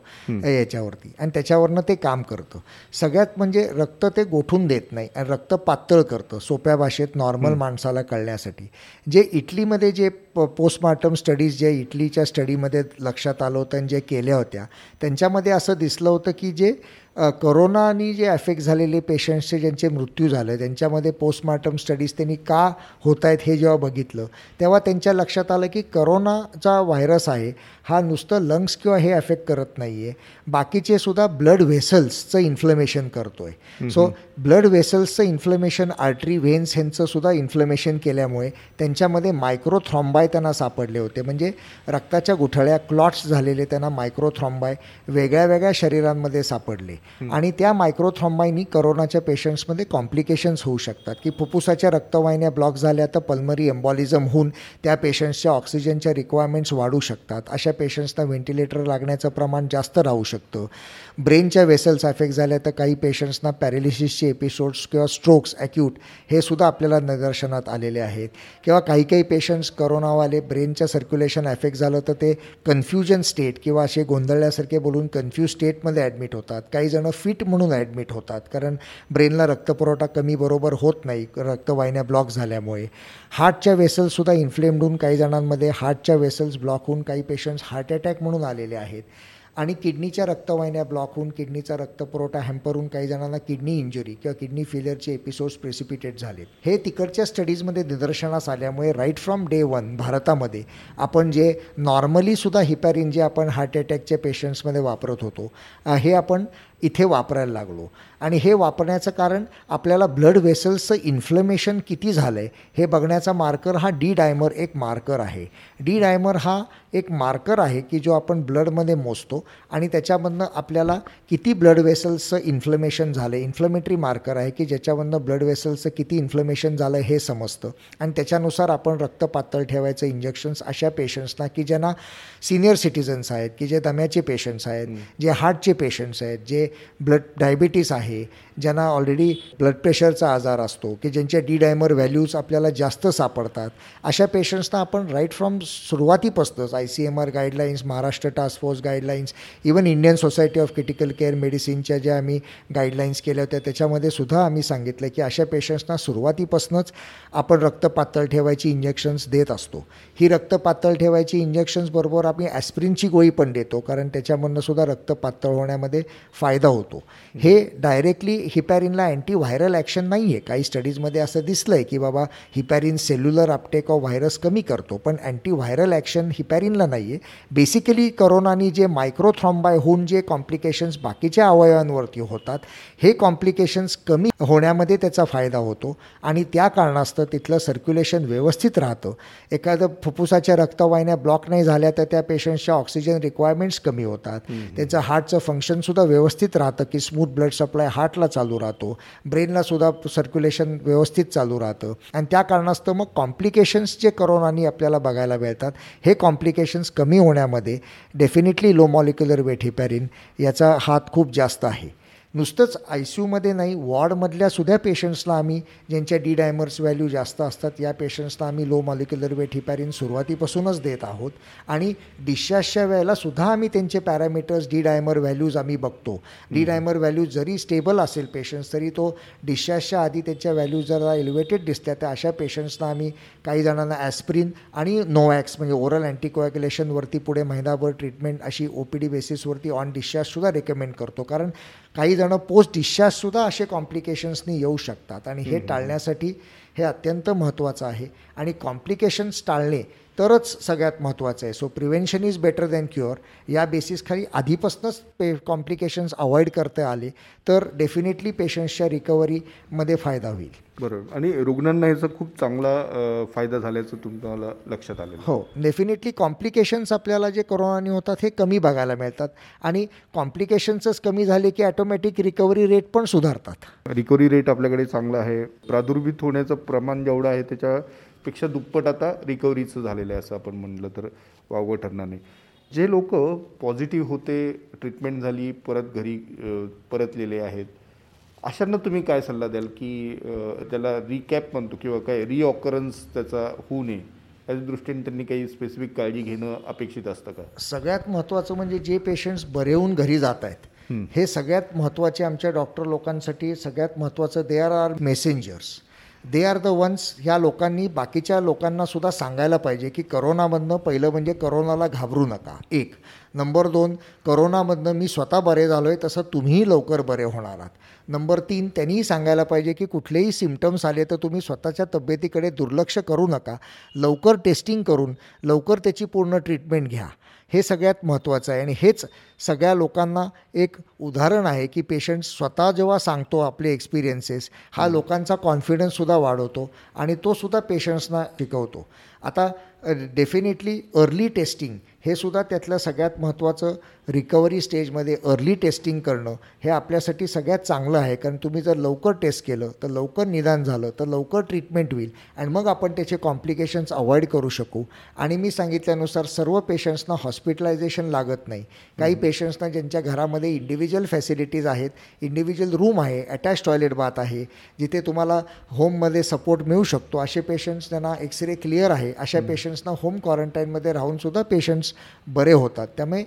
याच्यावरती. आणि त्याच्यावरनं ते काम करतं. सगळ्यात म्हणजे रक्त ते गोठून देत नाही आणि रक्त पातळ करतं सोप्या भाषेत नॉर्मल माणसाला कळण्यासाठी. जे इटलीमध्ये जे प पोस्टमार्टम स्टडीज जे इटलीच्या स्टडीमध्ये लक्षात आलं होतं आणि जे केल्या होत्या त्यांच्यामध्ये असं दिसलं होतं की जे करोनानी जे अफेक्ट झालेले पेशंट्सचे ज्यांचे मृत्यू झाले त्यांच्यामध्ये पोस्टमार्टम स्टडीज त्यांनी का होत आहेत हे जेव्हा बघितलं तेव्हा त्यांच्या लक्षात आलं की करोनाचा व्हायरस आहे. हा नुसतं लंग्स किंवा हे अफेक्ट करत नाही आहे बाकीचे सुद्धा ब्लड व्हेसल्सचं इन्फ्लमेशन करतो आहे सो ब्लड व्हेसल्सचं इन्फ्लमेशन आर्टरी व्हेन्स ह्यांचं सुद्धा इन्फ्लमेशन केल्यामुळे त्यांच्यामध्ये मायक्रोथ्रॉम्बाय त्यांना सापडले होते. म्हणजे रक्ताच्या गुठळ्या क्लॉट्स झालेले त्यांना मायक्रोथ्रॉम्बाय वेगळ्या वेगळ्या शरीरांमध्ये सापडले. आणि त्या मायक्रोथ्रॉम्बायनी करोनाच्या पेशंट्समध्ये कॉम्प्लिकेशन्स होऊ शकतात. की फुफ्फुसाच्या रक्तवाहिन्या ब्लॉक झाल्या तर पल्मरी एम्बॉलिझम होऊन त्या पेशंट्सच्या ऑक्सिजनच्या रिक्वायरमेंट्स वाढू शकतात. अशा पेशंट्सना व्हेंटिलेटर लागण्याचं प्रमाण जास्त राहू शकतं. ब्रेनच्या वेसल्स अफेक्ट झाल्या तर काही पेशंट्सना पॅरेलिसिसचे एपिसोड्स किंवा स्ट्रोक्स ॲक्यूट हे सुद्धा आपल्याला निदर्शनात आलेले आहेत. किंवा काही काही पेशंट्स करोनावाले ब्रेनच्या सर्क्युलेशन अफेक्ट झालं तर ते कन्फ्युजन स्टेट किंवा असे गोंधळल्यासारखे बोलून कन्फ्यूज स्टेटमध्ये ॲडमिट होतात. काही जणं फिट म्हणून ॲडमिट होतात. कारण ब्रेनला रक्तपुरवठा कमी बरोबर होत नाही. रक्तवाहिन्या ब्लॉक झाल्यामुळे. हार्टच्या वेसल्ससुद्धा इन्फ्लेम्ड होऊन काही जणांमध्ये हार्टच्या वेसल्स ब्लॉक होऊन काही पेशंट्स हार्ट अटॅक म्हणून आलेले आहेत. आणि किडनीच्या रक्तवाहिन्या ब्लॉक होऊन किडनीचा रक्तपुरवठा हॅम्पर होऊन काही जणांना किडनी इंजुरी किंवा किडनी फेलियरचे एपिसोड्स प्रेसिपिटेट झालेत. हे तिकडच्या स्टडीजमध्ये निदर्शनास आल्यामुळे राईट फ्रॉम डे वन भारतामध्ये आपण जे नॉर्मलीसुद्धा हिपॅरिन जे आपण हार्ट अटॅकच्या पेशंट्समध्ये वापरत होतो हे आपण इथे वापरायला लागलो. आणि हे वापरण्याचं कारण आपल्याला ब्लड वेसल्सचं इन्फ्लमेशन किती झालं आहे हे बघण्याचा मार्कर हा डी डायमर एक मार्कर आहे. डी डायमर हा एक मार्कर आहे की जो आपण ब्लडमध्ये मोजतो आणि त्याच्यामधनं आपल्याला किती ब्लड वेसल्सचं इन्फ्लमेशन झालं इन्फ्लमेटरी मार्कर आहे की ज्याच्यामधनं ब्लड वेसल्सचं किती इन्फ्लमेशन झालं हे समजतं. आणि त्याच्यानुसार आपण रक्त पातळ ठेवायचं इंजेक्शन्स अशा पेशंट्सना की ज्यांना सिनियर सिटीजन्स आहेत की जे दम्याचे पेशंट्स आहेत जे हार्टचे पेशंट्स आहेत जे ब्लड डायबिटीस आहे ज्यांना ऑलरेडी ब्लड प्रेशरचा आजार असतो की ज्यांच्या डी डायमर व्हॅल्यूज आपल्याला जास्त सापडतात अशा पेशंट्सना आपण राईट फ्रॉम सुरुवातीपासूनच I C M R guidelines Maharashtra task force guidelines even Indian society of critical care मेडिसिनच्या ज्या आम्ही गाईडलाईन्स केल्या होत्या त्याच्यामध्ये सुद्धा आम्ही सांगितलं की अशा पेशंट्सना सुरुवातीपासूनच आपण रक्त पातळ ठेवायची इंजेक्शन्स देत असतो. ही रक्त पातळ ठेवायची इंजेक्शन्सबरोबर आम्ही ॲस्प्रिनची गोळी पण देतो कारण त्याच्यामधनं सुद्धा रक्त पातळ होण्यामध्ये फायदा होतो. हे डायरेक्टली हिपॅरिनला अँटीव्हायरल ॲक्शन नाही आहे काही स्टडीजमध्ये असं दिसलं आहे की बाबा heparin cellular uptake of virus कमी करतो पण अँटीव्हायरल ॲक्शन हिपॅरिनला नाही आहे बेसिकली करोनानी जे मायक्रोथ्रॉम्बाय होऊन जे कॉम्प्लिकेशन्स बाकीच्या अवयवांवरती होतात हे कॉम्प्लिकेशन्स कमी होण्यामध्ये त्याचा फायदा होतो. आणि त्या कारणास्तव तिथलं सर्क्युलेशन व्यवस्थित राहतं. एखादं फुफ्फुसाच्या रक्तवाहिन्या ब्लॉक नाही झाल्या तर त्या पेशंट्सच्या ऑक्सिजन रिक्वायरमेंट्स कमी होतात. त्यांचं हार्टचं फंक्शनसुद्धा व्यवस्थित राहतं की स्मूथ ब्लड सप्लाय हार्टला चालू राहतो. ब्रेनला सुद्धा सर्क्युलेशन व्यवस्थित चालू राहतं. आणि त्या कारणास्तव मग कॉम्प्लिकेशन्स जे करोनानी आपल्याला बघायला मिळतात हे कॉम्प्लिकेशन्स कमी होण्यामध्ये definitely low molecular weight heparin याचा हात खूप जास्त आहे. नुसतंच आय सी यूमध्ये नाही वॉर्डमधल्या सुद्धा पेशंट्सला आम्ही ज्यांच्या डी डायमर्स व्हॅल्यू जास्त असतात या पेशंट्सला आम्ही लो मॉलिक्युलर वेट हिपॅरिन सुरुवातीपासूनच देत आहोत. आणि डिस्चार्जच्या वेळेला सुद्धा आम्ही त्यांचे पॅरामीटर्स डी डायमर व्हॅल्यूज आम्ही बघतो. डी डायमर व्हॅल्यूज जरी स्टेबल असेल पेशंट्स तरी तो डिस्चार्जच्या आधी त्याच्या व्हॅल्यूज जरा एलिव्हेटेड दिसल्या तर अशा पेशंट्सना आम्ही काही जणांना ॲस्प्रिन आणि नोवॅक्स म्हणजे ओरल अँटीकोॲग्युलेशनवरती पुढे महिनाभर ट्रीटमेंट अशी ओ पी डी बेसिसवरती ऑन डिस्चार्जसुद्धा रेकमेंड करतो. कारण काही जणं पोस्ट डिस्चार्जसुद्धा असे कॉम्प्लिकेशन्सनी येऊ शकतात. आणि हे टाळण्यासाठी हे अत्यंत महत्त्वाचं आहे. आणि कॉम्प्लिकेशन्स टाळणे तरच सगळ्यात महत्त्वाचं आहे. So prevention is better than cure या बेसिसखाली आधीपासूनच पे कॉम्प्लिकेशन्स अवॉइड करता आले तर डेफिनेटली पेशंट्सच्या रिकव्हरीमध्ये फायदा होईल. बरोबर. आणि रुग्णांना याचा खूप चांगला फायदा झाल्याचं तुम्हाला लक्षात आहे. हो. डेफिनेटली कॉम्प्लिकेशन्स आपल्याला जे कोरोनाने होतात हे कमी बघायला मिळतात. आणि कॉम्प्लिकेशन्सच कमी झाले की ॲटोमॅटिक रिकव्हरी रेट पण सुधारतात. रिकव्हरी रेट आपल्याकडे चांगला आहे. प्रादुर्भूत होण्याचं प्रमाण जेवढं आहे त्याच्यापेक्षा दुप्पट आता रिकव्हरीचं झालेलं आहे असं आपण म्हणलं तर वावगं ठरणार नाही. जे लोक पॉझिटिव्ह होते ट्रीटमेंट झाली परत घरी परतलेले आहेत अशांना तुम्ही काय सल्ला द्याल की त्याला रिकॅप म्हणतो किंवा काय रिऑकरन्स त्याचा होऊ नये याच्या दृष्टीने त्यांनी काही स्पेसिफिक काळजी घेणं अपेक्षित असतं का? सगळ्यात महत्त्वाचं म्हणजे जे पेशंट्स बरे होऊन घरी जात आहेत हे. सगळ्यात महत्त्वाचे आमच्या डॉक्टर लोकांसाठी सगळ्यात महत्त्वाचं they are are messengers they are the ones ह्या लोकांनी बाकीच्या लोकांना सुद्धा सांगायला पाहिजे की करोनामधनं पहिलं म्हणजे करोनाला घाबरू नका. एक. नंबर दोन करोनामधनं मी स्वतः बरे झालो आहे तसं तुम्हीही लवकर बरे होणार आहात. नंबर तीन त्यांनीही सांगायला पाहिजे की कुठलेही सिमटम्स आले तर तुम्ही स्वतःच्या तब्येतीकडे दुर्लक्ष करू नका. लवकर टेस्टिंग करून लवकर त्याची पूर्ण ट्रीटमेंट घ्या. हे सगळ्यात महत्त्वाचं आहे. आणि हेच सगळ्या लोकांना एक उदाहरण आहे की पेशंट स्वतः जेव्हा सांगतो आपले एक्सपिरियन्सेस हा लोकांचा कॉन्फिडन्ससुद्धा वाढवतो आणि तो सुद्धा पेशंट्सना शिकवतो. आता डेफिनेटली अर्ली टेस्टिंग हे सुद्धा त्यातलं सगळ्यात महत्त्वाचं रिकव्हरी स्टेजमध्ये अर्ली टेस्टिंग करणं हे आपल्यासाठी सगळ्यात चांगलं आहे. कारण तुम्ही जर लवकर टेस्ट केलं तर लवकर निदान झालं तर लवकर ट्रीटमेंट होईल आणि मग आपण त्याचे कॉम्प्लिकेशन्स अवॉइड करू शकू. आणि मी सांगितल्यानुसार सर्व पेशंट्सना हॉस्पिटलायझेशन लागत नाही. काही पेशंट्सना ज्यांच्या घरामध्ये इंडिव्हिज्युअल फॅसिलिटीज आहेत इंडिव्हिज्युअल रूम आहे अटॅच टॉयलेट बाथ आहे जिथे तुम्हाला होममध्ये सपोर्ट मिळू शकतो असे पेशंट्स त्यांना एक्सरे क्लिअर आहे. अशा पेशंट्सना होम क्वारंटाईनमध्ये राहूनसुद्धा पेशंट्स बरे होतात. त्यामुळे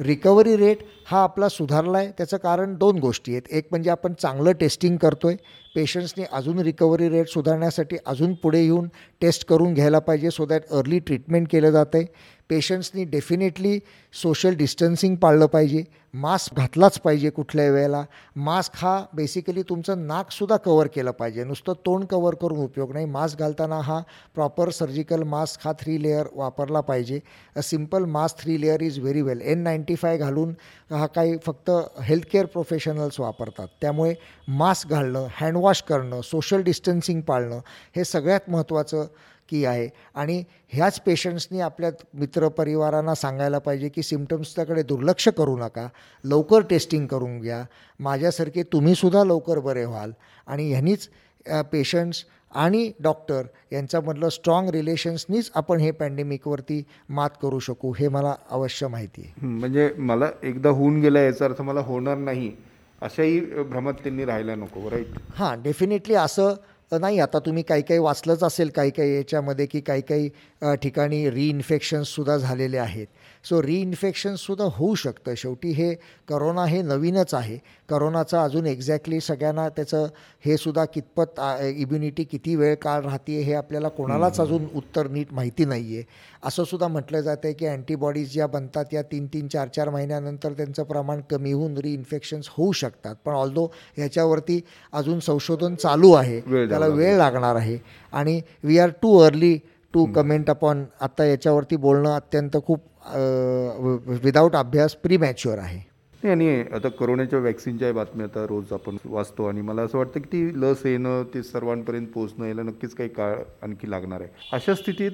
रिकव्हरी रेट हा आपला सुधारला आहे त्याचं कारण दोन गोष्टी आहेत. एक म्हणजे आपण चांगलं टेस्टिंग करतो आहे पेशंट्सनी अजून रिकव्हरी रेट सुधारण्यासाठी अजून पुढे येऊन टेस्ट करून घ्यायला पाहिजे सो दॅट अर्ली ट्रीटमेंट केलं जातं आहे पेशंट्सनी डेफिनेटली सोशल डिस्टन्सिंग पाळलं पाहिजे. मास्क घातलाच पाहिजे कुठल्याही वेळेला. मास्क हा बेसिकली तुमचं नाकसुद्धा कवर केलं पाहिजे. नुसतं तोंड कवर करून उपयोग नाही. मास्क घालताना हा प्रॉपर सर्जिकल मास्क हा थ्री लेअर वापरला पाहिजे. A simple mask three layer is very well N ninety five घालून हा काही फक्त हेल्थकेअर प्रोफेशनल्स वापरतात. त्यामुळे मास्क घालणं हँडवॉश करणं सोशल डिस्टन्सिंग पाळणं हे सगळ्यात महत्त्वाचं की आहे. आणि ह्याच पेशंट्सनी आपल्या मित्रपरिवारांना सांगायला पाहिजे की सिमटम्सच्याकडे दुर्लक्ष करू नका. लवकर टेस्टिंग करून घ्या. माझ्यासारखे तुम्हीसुद्धा लवकर बरे व्हाल. आणि ह्यांनीच पेशंट्स आणि डॉक्टर यांच्यामधलं स्ट्रॉंग रिलेशन्सनीच आपण हे पॅन्डेमिकवरती मात करू शकू हे मला अवश्य माहिती आहे. म्हणजे मला एकदा होऊन गेला याचा अर्थ मला होणार नाही अशाही भ्रमात त्यांनी राहायला नको राईट हां डेफिनेटली असं नाही. आता तुम्ही काही काही वाचलंच असेल काही काही याच्यामध्ये की काही काही ठिकाणी रिइन्फेक्शन्ससुद्धा झालेले आहेत. सो रिइन्फेक्शन्ससुद्धा होऊ शकतं. शेवटी हे करोना हे नवीनच आहे. करोनाचं अजून एक्झॅक्टली सगळ्यांना त्याचं हे सुद्धा कितपत इम्युनिटी किती वेळ काळ राहते हे आपल्याला कोणालाच अजून उत्तर नीट माहिती नाही आहे असं सुद्धा म्हटलं जातं आहे की अँटीबॉडीज ज्या बनतात या तीन तीन चार चार महिन्यानंतर त्यांचं प्रमाण कमी होऊन रिइन्फेक्शन्स होऊ शकतात. पण ऑल्दो ह्याच्यावरती अजून संशोधन चालू आहे त्याला वेळ लागणार आहे. आणि we are too early to comment upon आत्ता याच्यावरती बोलणं अत्यंत खूप विदाऊट अभ्यास प्री मॅच्युअर आहे आणि आता कोरोनाच्या वॅक्सिनच्या बातम्या आता रोज आपण वाचतो आणि मला असं वाटतं की ती लस येणं ते सर्वांपर्यंत पोहोचणं याला नक्कीच काही काळ आणखी लागणार आहे. अशा स्थितीत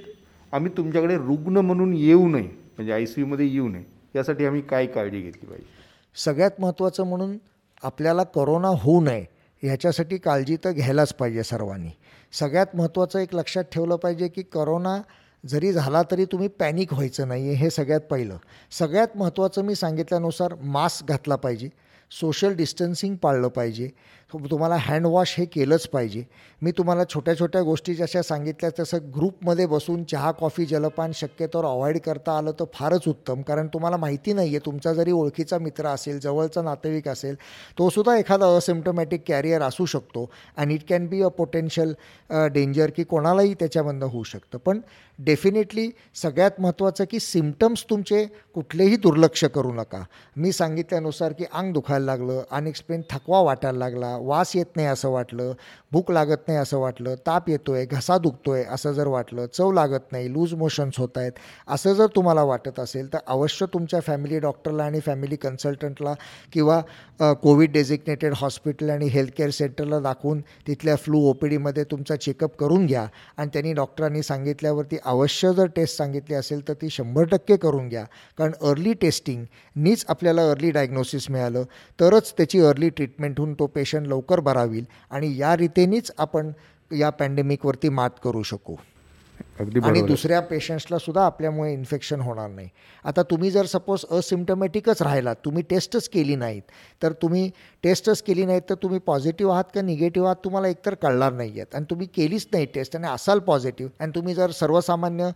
आम्ही तुमच्याकडे रुग्ण म्हणून येऊ नये म्हणजे आय सी यूमध्ये येऊ नये यासाठी आम्ही काय काळजी घेतली पाहिजे? सगळ्यात महत्त्वाचं म्हणून आपल्याला करोना होऊ नये ह्याच्यासाठी काळजी तर घ्यायलाच पाहिजे सर्वांनी. सगळ्यात महत्त्वाचं एक लक्षात ठेवलं पाहिजे की करोना जरी झाला तरी तुम्ही पॅनिक व्हायचं नाही आहे हे सगळ्यात पहिलं. सगळ्यात महत्त्वाचं मी सांगितल्यानुसार मास्क घातला पाहिजे. सोशल डिस्टन्सिंग पाळलं पाहिजे. तुम्हाला हँडवॉश हे केलंच पाहिजे. मी तुम्हाला छोट्या छोट्या गोष्टी जशा सांगितल्या तसं ग्रुपमध्ये बसून चहा कॉफी जलपान शक्यतोवर अवॉइड करता आलं तर फारच उत्तम. कारण तुम्हाला माहिती नाही आहे तुमचा जरी ओळखीचा मित्र असेल जवळचा नातेवाईक असेल तोसुद्धा एखादा असिम्टोमॅटिक कॅरियर असू शकतो. And it can be a potential danger की कोणालाही त्याच्यामधनं होऊ शकतं. पण डेफिनेटली सगळ्यात महत्त्वाचं की सिमटम्स तुमचे कुठलेही दुर्लक्ष करू नका. मी सांगितल्यानुसार की अंग दुखायला लागलं अनएक्सप्लेन थकवा वाटायला लागला वास येत नाही असं वाटलं भूक लागत नाही असं वाटलं ताप येतो आहे घसा दुखतो आहे असं जर वाटलं चव लागत नाही लूज मोशन्स होत आहेत असं जर तुम्हाला वाटत असेल तर अवश्य तुमच्या फॅमिली डॉक्टरला आणि फॅमिली कन्सल्टंटला किंवा कोविड डेझिग्नेटेड हॉस्पिटल आणि हेल्थकेअर सेंटरला दाखवून तिथल्या फ्लू ओ पी डीमध्ये तुमचा चेकअप करून घ्या. आणि त्यांनी डॉक्टरांनी सांगितल्यावरती अवश्य जर टेस्ट सांगितली असेल तर ती शंभर टक्के करून घ्या. कारण अर्ली टेस्टिंग नीच आपल्याला अर्ली डायग्नोसिस मिळालं तरच त्याची अर्ली ट्रीटमेंट होऊन तो पेशंट लवकर भरावी होईल आणि या रीतीनेच आपण या पॅन्डेमिकवरती मात करू शकू. अगदी आणि दुसऱ्या पेशंट्सला सुद्धा आपल्यामुळे इन्फेक्शन होणार नाही. आता तुम्ही जर सपोज असिम्टमॅटिकच राहिलात तुम्ही टेस्टच केली नाहीत तर तुम्ही टेस्टच केली नाहीत तर तुम्ही पॉझिटिव्ह आहात का निगेटिव्ह आहात तुम्हाला एकतर कळणार नाही आहेत आणि तुम्ही केलीच नाही टेस्ट आणि असाल पॉझिटिव्ह आणि तुम्ही जर सर्वसामान्य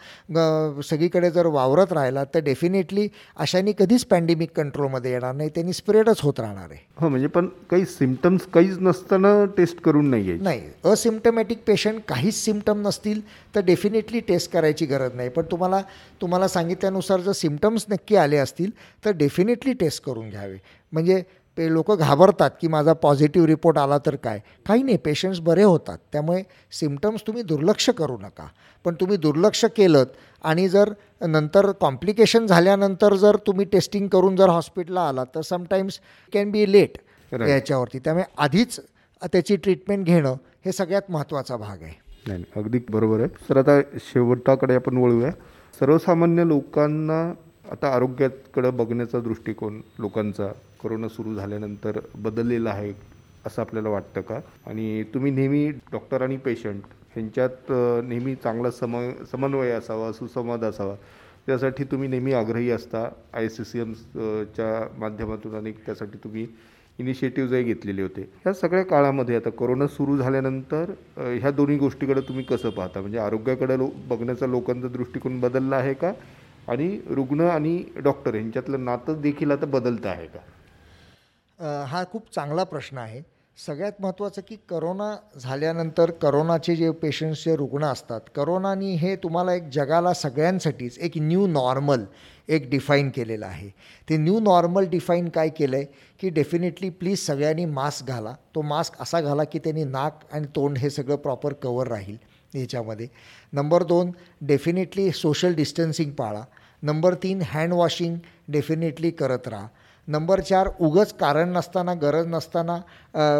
सगळीकडे जर वावरत राहिलात तर डेफिनेटली अशाने कधीच पॅन्डेमिक कंट्रोलमध्ये येणार नाही त्यांनी स्प्रेडच होत राहणार आहे. हो म्हणजे पण काही सिमटम्स काहीच नसताना टेस्ट करून नाही नाही असिम्टमॅटिक पेशंट काहीच सिमटम नसतील तर डेफिनेटली टेस्ट करायची गरज नाही. पण तुम्हाला तुम्हाला सांगितल्यानुसार जर सिमटम्स नक्की आले असतील तर डेफिनेटली टेस्ट करून घ्यावे. म्हणजे पे लोक घाबरतात की माझा पॉझिटिव्ह रिपोर्ट आला तर काय. काही नाही पेशंट्स बरे होतात. त्यामुळे सिमटम्स तुम्ही दुर्लक्ष करू नका. पण तुम्ही दुर्लक्ष केलं आणि जर नंतर कॉम्प्लिकेशन झाल्यानंतर जर तुम्ही टेस्टिंग करून जर हॉस्पिटलला आलात तर समटाईम्स कॅन बी लेट याच्यावरती. त्यामुळे आधीच त्याची ट्रीटमेंट घेणं हे सगळ्यात महत्त्वाचा भाग आहे. नाही अगदी बरोबर आहे. सर आता शेवटाकडे आपण वळूया. सर्वसामान्य लोकांना आता आरोग्याकडं बघण्याचा दृष्टिकोन लोकांचा कोरोना सुरू झाल्यानंतर बदललेला आहे असं आपल्याला वाटतं का? आणि तुम्ही नेहमी डॉक्टर आणि पेशंट ह्यांच्यात नेहमी चांगला सम समन्वय असावा सुसंवाद असावा त्यासाठी तुम्ही नेहमी आग्रही असता. आय सी सी एमच्या माध्यमातून आणि त्यासाठी तुम्ही इनिशिएटिव्हजही घेतलेले होते. ह्या सगळ्या काळामध्ये आता कोरोना सुरू झाल्यानंतर ह्या दोन्ही गोष्टीकडे तुम्ही कसं पाहता? म्हणजे आरोग्याकडे लो बघण्याचा लोकांचा दृष्टिकोन बदलला आहे का? आणि रुग्ण आणि डॉक्टर यांच्यातलं नातं देखील आता बदलतं आहे का? हा खूप चांगला प्रश्न आहे. सगळ्यात महत्त्वाचं की करोना झाल्यानंतर करोनाचे जे पेशंट्स जे रुग्ण असतात करोनानी हे तुम्हाला एक जगाला सगळ्यांसाठीच एक न्यू नॉर्मल एक डिफाईन केलेलं आहे. ते न्यू नॉर्मल डिफाईन काय केलं आहे की डेफिनेटली प्लीज सगळ्यांनी मास्क घाला. तो मास्क असा घाला की त्यांनी नाक आणि तोंड हे सगळं प्रॉपर कवर राहील याच्यामध्ये. नंबर दोन डेफिनेटली सोशल डिस्टन्सिंग पाळा. नंबर तीन हँड वॉशिंग डेफिनेटली करत राहा. नंबर चार उगच कारण नसताना गरज नसताना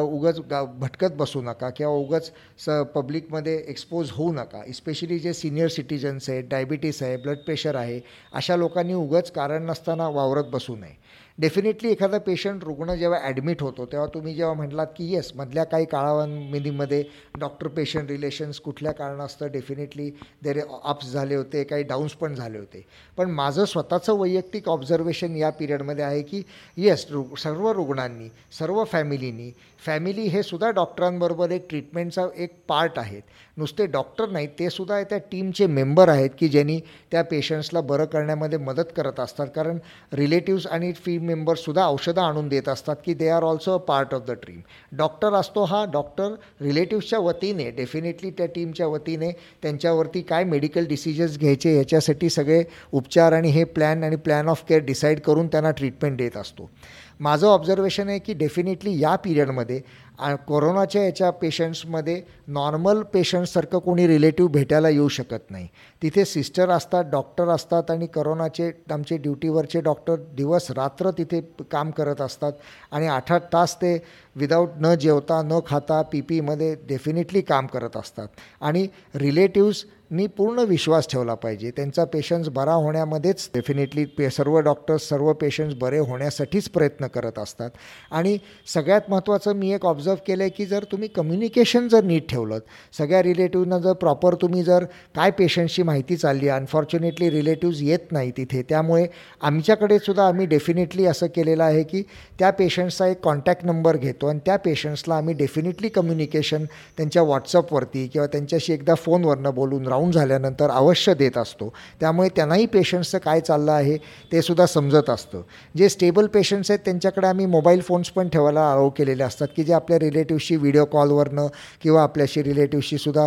उगच गा भटकत बसू नका किंवा उगच स पब्लिकमध्ये एक्सपोज होऊ नका. इस्पेशली जे सिनियर सिटीजन्स आहेत डायबिटीस आहे ब्लड प्रेशर आहे अशा लोकांनी उगच कारण नसताना वावरत बसू नये. डेफिनेटली एखादा पेशंट रुग्ण जेव्हा ॲडमिट होतो तेव्हा तुम्ही जेव्हा म्हटलात की येस मधल्या काही काळावधीमध्ये डॉक्टर पेशंट रिलेशन्स कुठल्या कारणास्तव डेफिनेटली देरे अप्स झाले होते काही डाऊन्स पण झाले होते. पण माझं स्वतःचं वैयक्तिक ऑब्झर्वेशन या पिरियडमध्ये आहे की येस रु सर्व रुग्णांनी सर्व फॅमिलीनी फॅमिली हे सुद्धा डॉक्टरांबरोबर एक ट्रीटमेंटचा एक पार्ट आहेत. नुसते डॉक्टर नाहीत ते सुद्धा त्या टीमचे मेंबर आहेत की ज्यांनी त्या पेशंट्सला बरं करण्यामध्ये मदत करत असतात. कारण रिलेटिव्स आणि फी मेंबर्ससुद्धा औषधं आणून देत असतात की they are also a part of the team doctor असतो हा डॉक्टर रिलेटिव्सच्या वतीने डेफिनेटली त्या टीमच्या वतीने त्यांच्यावरती काय मेडिकल डिसिजन्स घ्यायचे याच्यासाठी सगळे उपचार आणि हे प्लॅन आणि प्लॅन ऑफ केअर डिसाईड करून त्यांना ट्रीटमेंट देत असतो. माझं ऑब्झर्वेशन आहे की डेफिनेटली या पिरियडमध्ये आ- कोरोनाच्या याच्या पेशंट्समध्ये नॉर्मल पेशंटसारखं कोणी रिलेटिव्ह भेटायला येऊ शकत नाही. तिथे सिस्टर असतात डॉक्टर असतात आणि करोनाचे आमचे ड्युटीवरचे डॉक्टर दिवस रात्र तिथे काम करत असतात. आणि आठ आठ तास ते विदाऊट न जेवता न खाता पी पीमध्ये डेफिनेटली काम करत असतात. आणि रिलेटिव्सनी पूर्ण विश्वास ठेवला पाहिजे. त्यांचा पेशंट्स बरा होण्यामध्येच डेफिनेटली पे सर्व डॉक्टर्स सर्व पेशंट्स बरे होण्यासाठीच प्रयत्न करत असतात. आणि सगळ्यात महत्त्वाचं मी एक ऑब्झर्व केलं आहे की जर तुम्ही कम्युनिकेशन जर नीट ठेवलं सगळ्या रिलेटिव्हना जर प्रॉपर तुम्ही जर काय पेशंटची माहिती चालली आहे अनफॉर्च्युनेटली रिलेटिव्ज येत नाही तिथे त्यामुळे आमच्याकडे सुद्धा आम्ही डेफिनेटली असं केलेलं आहे की त्या पेशंट्सचा एक कॉन्टॅक्ट नंबर घेतो आणि त्या पेशंट्सला आम्ही डेफिनेटली कम्युनिकेशन त्यांच्या व्हॉट्सअपवरती किंवा त्यांच्याशी एकदा फोनवरनं बोलून राऊंड झाल्यानंतर अवश्य देत असतो. त्यामुळे त्यांनाही पेशंट्सचं काय चाललं आहे ते सुद्धा समजत असतं. जे स्टेबल पेशंट्स आहेत त्यांच्याकडे आम्ही मोबाईल फोन्स पण ठेवायला अलाव केलेले असतात की जे आपल्या रिलेटिव्हशी व्हिडिओ कॉलवरनं किंवा आपल्याशी रिलेटिव्हशी सुद्धा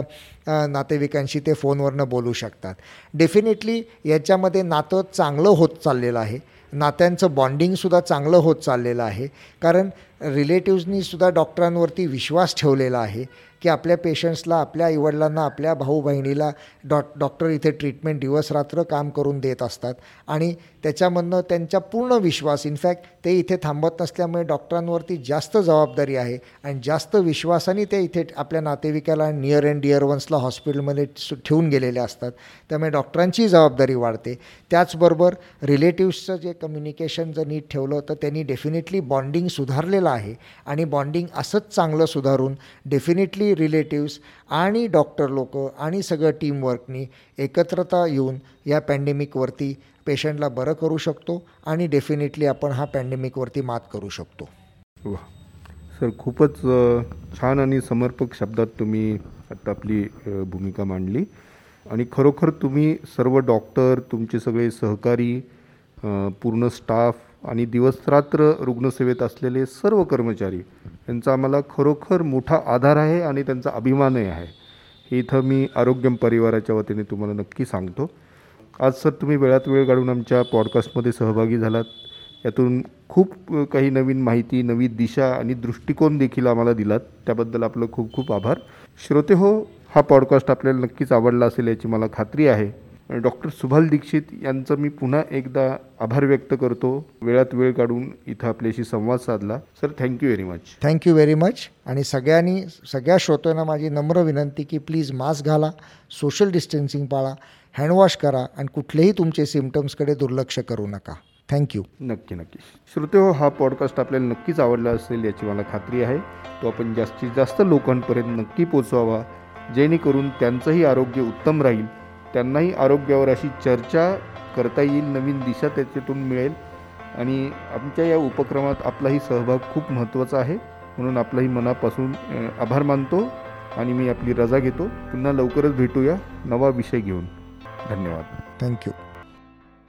नातेवाईकांशी ते फोनवरनं बोलू शकतात. डेफिनेटली याच्यामध्ये नातं चांगलं होत चाललेलं आहे. नात्यांचं बॉन्डिंगसुद्धा चांगलं होत चाललेलं आहे. कारण रिलेटिव्हजनीसुद्धा डॉक्टरांवरती विश्वास ठेवलेला आहे. की आपल्या पेशंट्सला आपल्या आईवडिलांना आपल्या भाऊ बहिणीला डॉ डॉक्टर इथे ट्रीटमेंट दिवसरात्र काम करून देत असतात. आणि त्याच्यामधनं त्यांचा पूर्ण विश्वास इनफॅक्ट ते इथे थांबत नसल्यामुळे डॉक्टरांवरती जास्त जबाबदारी आहे आणि जास्त विश्वासाने ते इथे आपल्या नातेवाईकाला नियर अँड डिअर वन्सला हॉस्पिटलमध्ये सु- ठेवून गेलेले असतात. त्यामुळे डॉक्टरांची जबाबदारी वाढते. त्याचबरोबर रिलेटिव्सचं जे कम्युनिकेशन जर नीट ठेवलं तर त्यांनी डेफिनेटली बॉन्डिंग सुधारलेलं आहे. आणि बॉन्डिंग असंच चांगलं सुधारून डेफिनेटली रिलेटिव्स आणि डॉक्टर लोक आणि सगळं टीमवर्कनी एकत्रता येऊन या पॅन्डेमिकवरती पेशंटला बरं करू शकतो आणि डेफिनेटली आपण हा पॅन्डेमिकवरती मात करू शकतो. वा. सर खूपच छान आणि समर्पक शब्दात तुम्ही आता आपली भूमिका मांडली. आणि खरोखर तुम्ही सर्व डॉक्टर तुमचे सगळे सहकारी पूर्ण स्टाफ आणि दिवसरात्र रुग्णसेवेत असलेले सर्व कर्मचारी यांचा आम्हाला खरोखर मोठा आधार आहे आणि त्यांचा अभिमानही आहे. हे इथं मी आरोग्यम परिवाराच्या वतीने तुम्हाला नक्की सांगतो. आज सर तुम्ही वेळात वेळ काढून आमच्या पॉडकास्टमध्ये सहभागी झालात. यातून खूप काही नवीन माहिती नवी दिशा आणि दृष्टिकोन देखील आम्हाला दिलात. त्याबद्दल आपलं खूप खूप आभार. श्रोते हो हा पॉडकास्ट आपल्याला नक्कीच आवडला असेल याची मला खात्री आहे. डॉक्टर सुभाल दीक्षित यांचं मी पुन्हा एकदा आभार व्यक्त करतो. वेळात वेळ काढून इथं आपल्याशी संवाद साधला. Sir thank you very much thank you very much आणि सगळ्यांनी सगळ्या श्रोत्यांना माझी नम्र विनंती की प्लीज मास्क घाला सोशल डिस्टन्सिंग पाळा हँडवॉश करा आणि कुठलेही तुमचे सिमटम्सकडे दुर्लक्ष करू नका. थँक्यू नक्की नक्की. श्रोते हो हा पॉडकास्ट आपल्याला नक्कीच आवडला असेल याची मला खात्री आहे. तो आपण जास्तीत जास्त लोकांपर्यंत नक्की पोचवावा जेणेकरून त्यांचंही आरोग्य उत्तम राहील. त्यांनाही आरोग्यावर अशी चर्चा करता येईल नवीन दिशा त्याच्यातून मिळेल. आणि आमच्या या उपक्रमात आपलाही सहभाग खूप महत्त्वाचा आहे. म्हणून आपलाही मनापासून आभार मानतो आणि मी आपली रजा घेतो. पुन्हा लवकरच भेटूया. नवा विषय घेऊन. धन्यवाद. थँक्यू